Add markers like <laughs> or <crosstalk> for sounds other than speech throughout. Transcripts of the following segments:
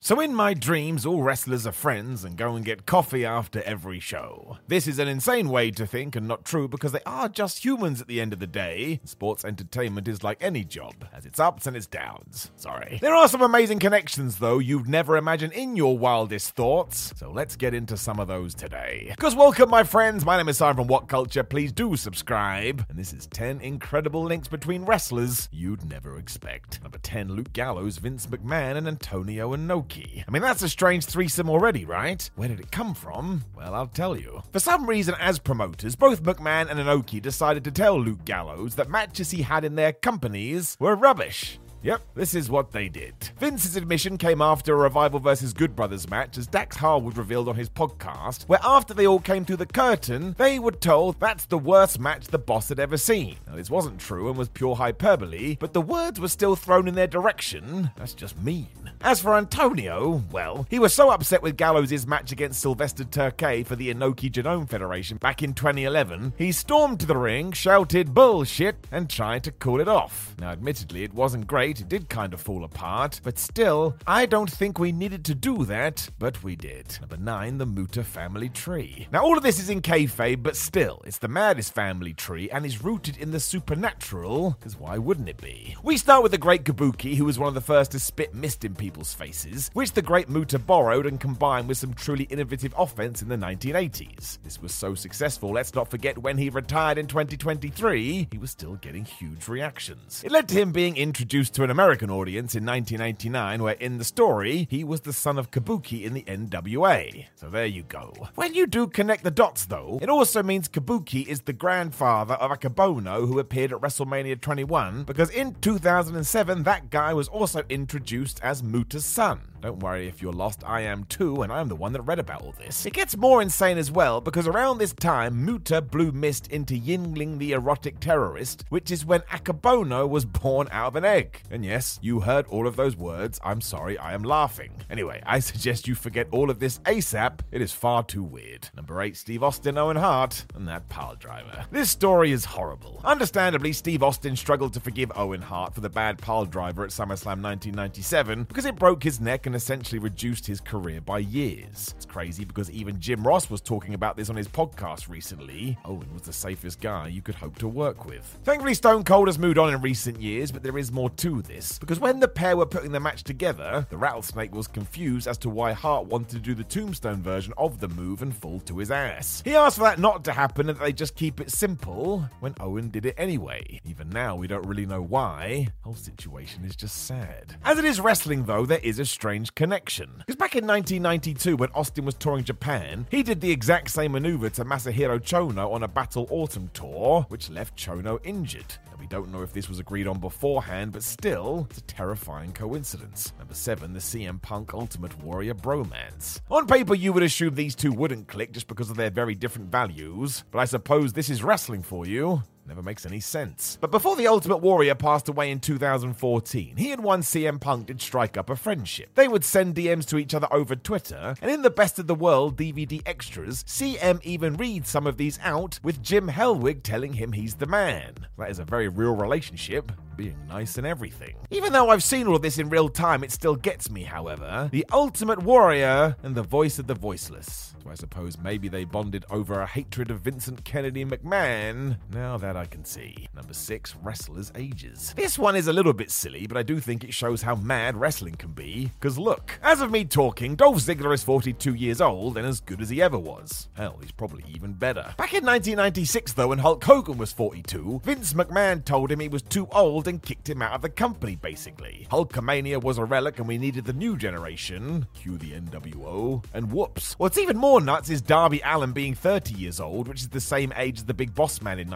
So, in my dreams, all wrestlers are friends and go and get coffee after every show. This is an insane way to think and not true because they are just humans at the end of the day. Sports entertainment is like any job, has its ups and its downs. Sorry. There are some amazing connections, though, you'd never imagine in your wildest thoughts. So, let's get into some of those today. Because, welcome, my friends. My name is Simon from What Culture. Please do subscribe. And this is 10 incredible links between wrestlers you'd never expect. Number 10, Luke Gallows, Vince McMahon, and Antonio Inoki. I mean, that's a strange threesome already, right? Where did it come from? Well, I'll tell you. For some reason, as promoters, both McMahon and Inoki decided to tell Luke Gallows that matches he had in their companies were rubbish. Yep, this is what they did. Vince's admission came after a Revival versus Good Brothers match, as Dax Harwood revealed on his podcast, where after they all came through the curtain, they were told that's the worst match the boss had ever seen. Now, this wasn't true and was pure hyperbole, but the words were still thrown in their direction. That's just mean. As for Antonio, well, he was so upset with Gallows' match against Sylvester Terkay for the Inoki Genome Federation back in 2011, he stormed to the ring, shouted bullshit, and tried to cool it off. Now, admittedly, it wasn't great, it did kind of fall apart, but still, I don't think we needed to do that, but we did. Number 9, the Muta family tree. Now, all of this is in kayfabe, but still, it's the maddest family tree and is rooted in the supernatural, because why wouldn't it be? We start with the great Kabuki, who was one of the first to spit mist in people's faces, which the great Muta borrowed and combined with some truly innovative offense in the 1980s. This was so successful, let's not forget when he retired in 2023, he was still getting huge reactions. It led to him being introduced to an American audience in 1989, where in the story, he was the son of Kabuki in the NWA. So there you go. When you do connect the dots, though, it also means Kabuki is the grandfather of Akebono, who appeared at WrestleMania 21, because in 2007, that guy was also introduced as Muta's son. Don't worry if you're lost, I am too, and I'm the one that read about all this. It gets more insane as well, because around this time, Muta blew mist into Yinling the erotic terrorist, which is when Akebono was born out of an egg. And yes, you heard all of those words. I'm sorry, I am laughing. Anyway, I suggest you forget all of this ASAP. It is far too weird. Number 8, Steve Austin, Owen Hart, and that pile driver. This story is horrible. Understandably, Steve Austin struggled to forgive Owen Hart for the bad pile driver at SummerSlam 1997 because it broke his neck and essentially reduced his career by years. It's crazy because even Jim Ross was talking about this on his podcast recently. Owen was the safest guy you could hope to work with. Thankfully, Stone Cold has moved on in recent years, but there is more to this because when the pair were putting the match together, the Rattlesnake was confused as to why Hart wanted to do the Tombstone version of the move and fall to his ass. He asked for that not to happen and that they just keep it simple when Owen did it anyway. Even now, we don't really know why. The whole situation is just sad. As it is wrestling, though, there is a strange connection. Because back in 1992, when Austin was touring Japan, he did the exact same maneuver to Masahiro Chono on a Battle Autumn tour, which left Chono injured. Now, we don't know if this was agreed on beforehand, but still, it's a terrifying coincidence. Number 7, the CM Punk Ultimate Warrior bromance. On paper, you would assume these two wouldn't click just because of their very different values, but I suppose this is wrestling for you. Never makes any sense. But before the Ultimate Warrior passed away in 2014, he and one CM Punk did strike up a friendship. They would send DMs to each other over Twitter, and in the Best of the World DVD extras, CM even reads some of these out with Jim Hellwig telling him he's the man. That is a very real relationship being nice and everything. Even though I've seen all of this in real time, it still gets me, however. The Ultimate Warrior and the voice of the voiceless. So I suppose maybe they bonded over a hatred of Vincent Kennedy McMahon. Now that I can see. Number 6, wrestlers' ages. This one is a little bit silly, but I do think it shows how mad wrestling can be. Because look, as of me talking, Dolph Ziggler is 42 years old and as good as he ever was. Hell, he's probably even better. Back in 1996, though, when Hulk Hogan was 42, Vince McMahon told him he was too old and kicked him out of the company, basically. Hulkamania was a relic and we needed the new generation. Cue the NWO. And whoops. What's even more nuts is Darby Allin being 30 years old, which is the same age as the Big Boss Man in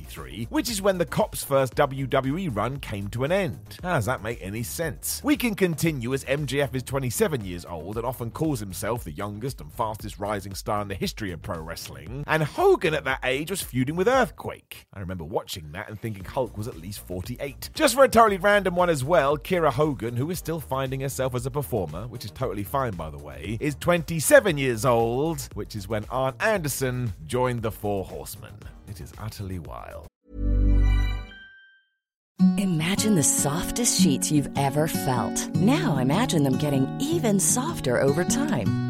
1993, which is when the Cop's first WWE run came to an end. How does that make any sense? We can continue as MJF is 27 years old and often calls himself the youngest and fastest rising star in the history of pro wrestling, and Hogan at that age was feuding with Earthquake. I remember watching that and thinking Hulk was at least 48. Just for a totally random one as well, Kiera Hogan, who is still finding herself as a performer, which is totally fine by the way, is 27 years old, which is when Arn Anderson joined the Four Horsemen. It is utterly wild. Imagine the softest sheets you've ever felt. Now imagine them getting even softer over time.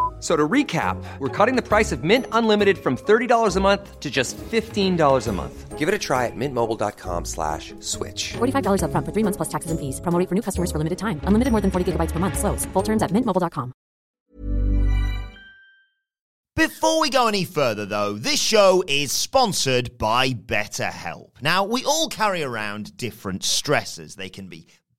So to recap, we're cutting the price of Mint Unlimited from $30 a month to just $15 a month. Give it a try at mintmobile.com slash switch. $45 upfront for three months plus taxes and fees. Promo rate for new customers for limited time. Unlimited more than 40 gigabytes per month. Slows. Full terms at mintmobile.com. Before we go any further, though, this show is sponsored by BetterHelp. Now, we all carry around different stressors. They can be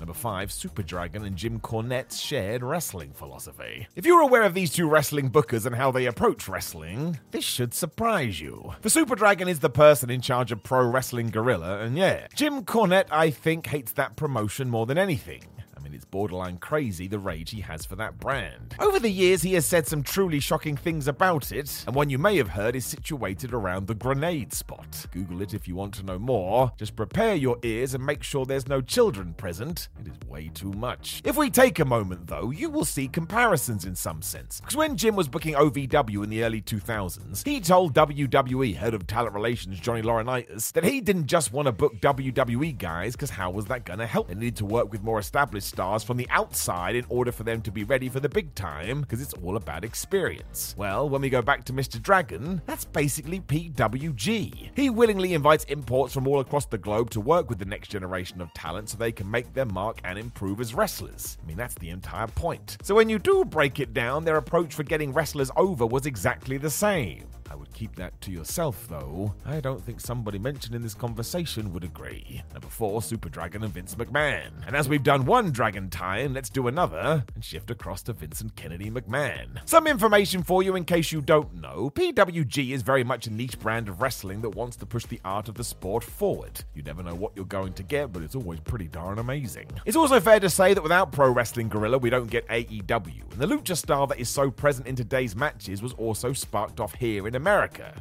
Number 5, Super Dragon and Jim Cornette's shared wrestling philosophy. If you're aware of these two wrestling bookers and how they approach wrestling, this should surprise you. For Super Dragon is the person in charge of Pro Wrestling Gorilla, and yeah, Jim Cornette, I think, hates that promotion more than anything. It's borderline crazy the rage he has for that brand. Over the years, he has said some truly shocking things about it, and one you may have heard is situated around the grenade spot. Google it if you want to know more. Just prepare your ears and make sure there's no children present. It is way too much. If we take a moment, though, you will see comparisons in some sense. Because when Jim was booking OVW in the early 2000s, he told WWE head of talent relations Johnny Laurinaitis that he didn't just want to book WWE guys, because how was that going to help? They needed to work with more established stars from the outside in order for them to be ready for the big time, because it's all about experience. Well, when we go back to Mr. Dragon, that's basically PWG. He willingly invites imports from all across the globe to work with the next generation of talent so they can make their mark and improve as wrestlers. I mean, that's the entire point. So when you do break it down, their approach for getting wrestlers over was exactly the same. I would keep that to yourself, though. I don't think somebody mentioned in this conversation would agree. Number four, Super Dragon and Vince McMahon. And as we've done one Dragon tie-in, let's do another and shift across to Vincent Kennedy McMahon. Some information for you in case you don't know. PWG is very much a niche brand of wrestling that wants to push the art of the sport forward. You never know what you're going to get, but it's always pretty darn amazing. It's also fair to say that without Pro Wrestling Gorilla, we don't get AEW. And the lucha style that is so present in today's matches was also sparked off here in America.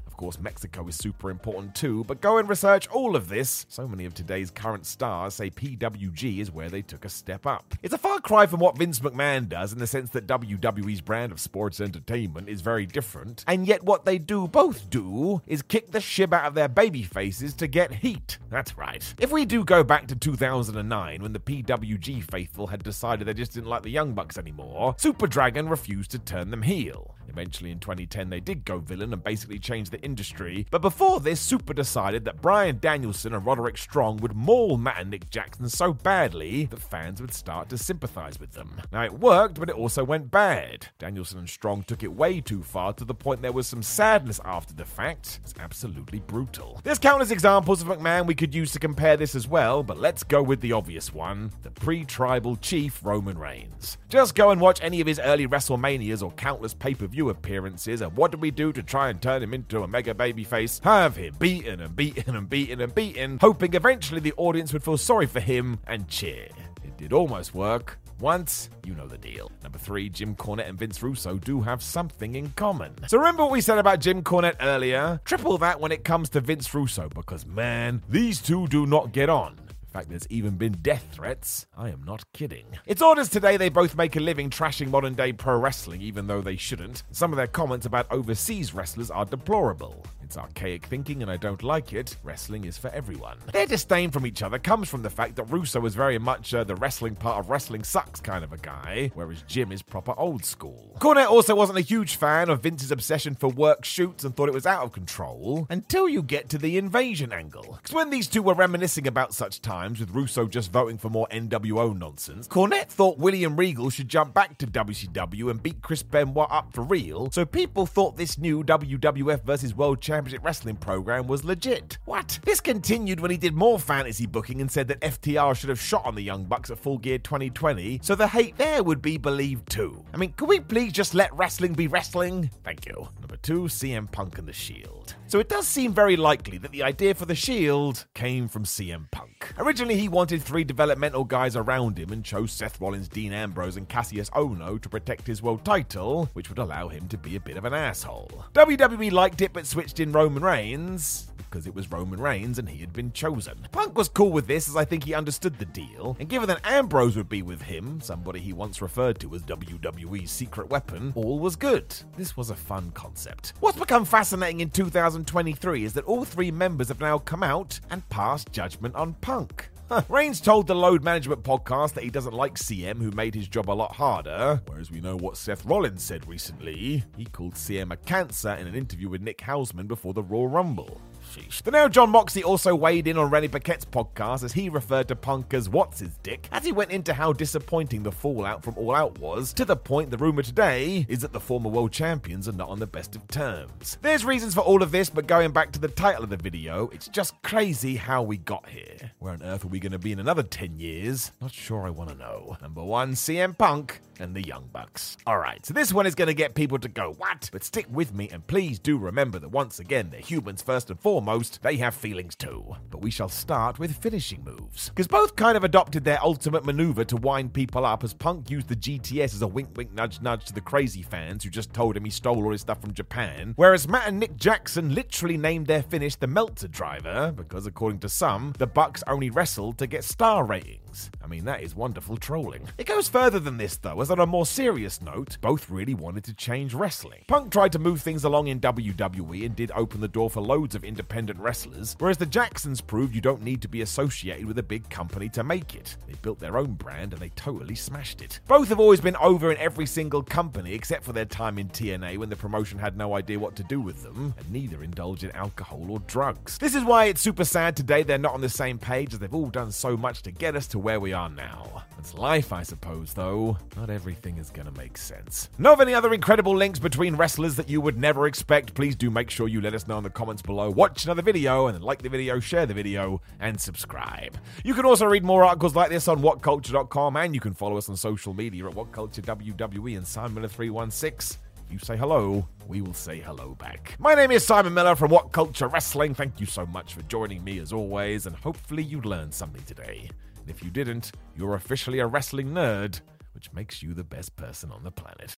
Of course, Mexico is super important too, but go and research all of this. So many of today's current stars say PWG is where they took a step up. It's a far cry from what Vince McMahon does in the sense that WWE's brand of sports entertainment is very different, and yet what they do both do is kick the shib out of their baby faces to get heat. That's right. If we do go back to 2009 when the PWG faithful had decided they just didn't like the Young Bucks anymore, Super Dragon refused to turn them heel. Eventually, in 2010, they did go villain and basically changed the industry. But before this, Super decided that Bryan Danielson and Roderick Strong would maul Matt and Nick Jackson so badly that fans would start to sympathize with them. Now, it worked, but it also went bad. Danielson and Strong took it way too far to the point there was some sadness after the fact. It's absolutely brutal. There's countless examples of McMahon we could use to compare this as well, but let's go with the obvious one the pre tribal chief Roman Reigns. Just go and watch any of his early WrestleManias or countless pay per view appearances, and what did we do to try and turn him into a mega baby face, Have him beaten and beaten and beaten and beaten, hoping eventually the audience would feel sorry for him and cheer. It did almost work. Once, you know the deal. Number three, Jim Cornette and Vince Russo do have something in common. So remember what we said about Jim Cornette earlier? Triple that when it comes to Vince Russo, because man, these two do not get on. Fact, there's even been death threats. I am not kidding. It's orders today they both make a living trashing modern day pro wrestling, even though they shouldn't. Some of their comments about overseas wrestlers are deplorable. It's archaic thinking and I don't like it. Wrestling is for everyone. Their disdain from each other comes from the fact that Russo is very much uh, the wrestling part of wrestling sucks kind of a guy, whereas Jim is proper old school. Cornette also wasn't a huge fan of Vince's obsession for work shoots and thought it was out of control until you get to the invasion angle. Because when these two were reminiscing about such times, with Russo just voting for more NWO nonsense, Cornette thought William Regal should jump back to WCW and beat Chris Benoit up for real, so people thought this new WWF versus World Championship Wrestling program was legit. What? This continued when he did more fantasy booking and said that FTR should have shot on the Young Bucks at Full Gear 2020, so the hate there would be believed too. I mean, could we please just let wrestling be wrestling? Thank you. Number two, CM Punk and the Shield. So it does seem very likely that the idea for the Shield came from CM Punk. Originally, he wanted three developmental guys around him and chose Seth Rollins, Dean Ambrose, and Cassius Ohno to protect his world title, which would allow him to be a bit of an asshole. WWE liked it but switched in Roman Reigns because it was Roman Reigns and he had been chosen. Punk was cool with this as I think he understood the deal, and given that Ambrose would be with him, somebody he once referred to as WWE's secret weapon, all was good. This was a fun concept. What's become fascinating in 2023 is that all three members have now come out and passed judgment on Punk. <laughs> Reigns told the Load Management podcast that he doesn't like CM, who made his job a lot harder. Whereas we know what Seth Rollins said recently. He called CM a cancer in an interview with Nick Hausman before the Royal Rumble. Sheesh. The now Jon Moxley also weighed in on Renee Paquette's podcast as he referred to Punk as what's his dick, as he went into how disappointing the fallout from All Out was, to the point the rumour today is that the former world champions are not on the best of terms. There's reasons for all of this, but going back to the title of the video, it's just crazy how we got here. Where on earth are we going to be in another 10 years? Not sure I want to know. Number one, CM Punk and the Young Bucks. Alright, so this one is going to get people to go, what? But stick with me and please do remember that once again, they're humans first and foremost, they have feelings too. But we shall start with finishing moves. Because both kind of adopted their ultimate maneuver to wind people up as Punk used the GTS as a wink wink nudge nudge to the crazy fans who just told him he stole all his stuff from Japan, whereas Matt and Nick Jackson literally named their finish the Meltzer Driver, because according to some, the Bucks only wrestled to get star ratings. I mean, that is wonderful trolling. It goes further than this though, as on a more serious note, both really wanted to change wrestling. Punk tried to move things along in WWE and did open the door for loads of independent wrestlers, whereas the Jacksons proved you don't need to be associated with a big company to make it. They built their own brand and they totally smashed it. Both have always been over in every single company except for their time in TNA when the promotion had no idea what to do with them, and neither indulged in alcohol or drugs. This is why it's super sad today they're not on the same page as they've all done so much to get us to where we are now. It's life, I suppose, though. Not everything is gonna make sense. Know of any other incredible links between wrestlers that you would never expect? Please do make sure you let us know in the comments below. Watch another video and like the video, share the video, and subscribe. You can also read more articles like this on whatculture.com and you can follow us on social media at whatculturewwe and Simon 316 you say hello, we will say hello back. My name is Simon Miller from What Culture Wrestling. Thank you so much for joining me as always, and hopefully you learned something today. And if you didn't, you're officially a wrestling nerd, which makes you the best person on the planet.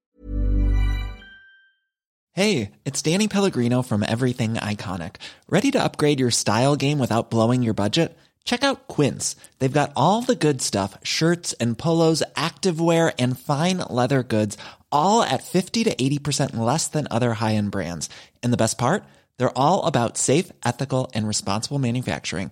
Hey, it's Danny Pellegrino from Everything Iconic. Ready to upgrade your style game without blowing your budget? Check out Quince. They've got all the good stuff shirts and polos, activewear, and fine leather goods, all at 50 to 80% less than other high end brands. And the best part? They're all about safe, ethical, and responsible manufacturing.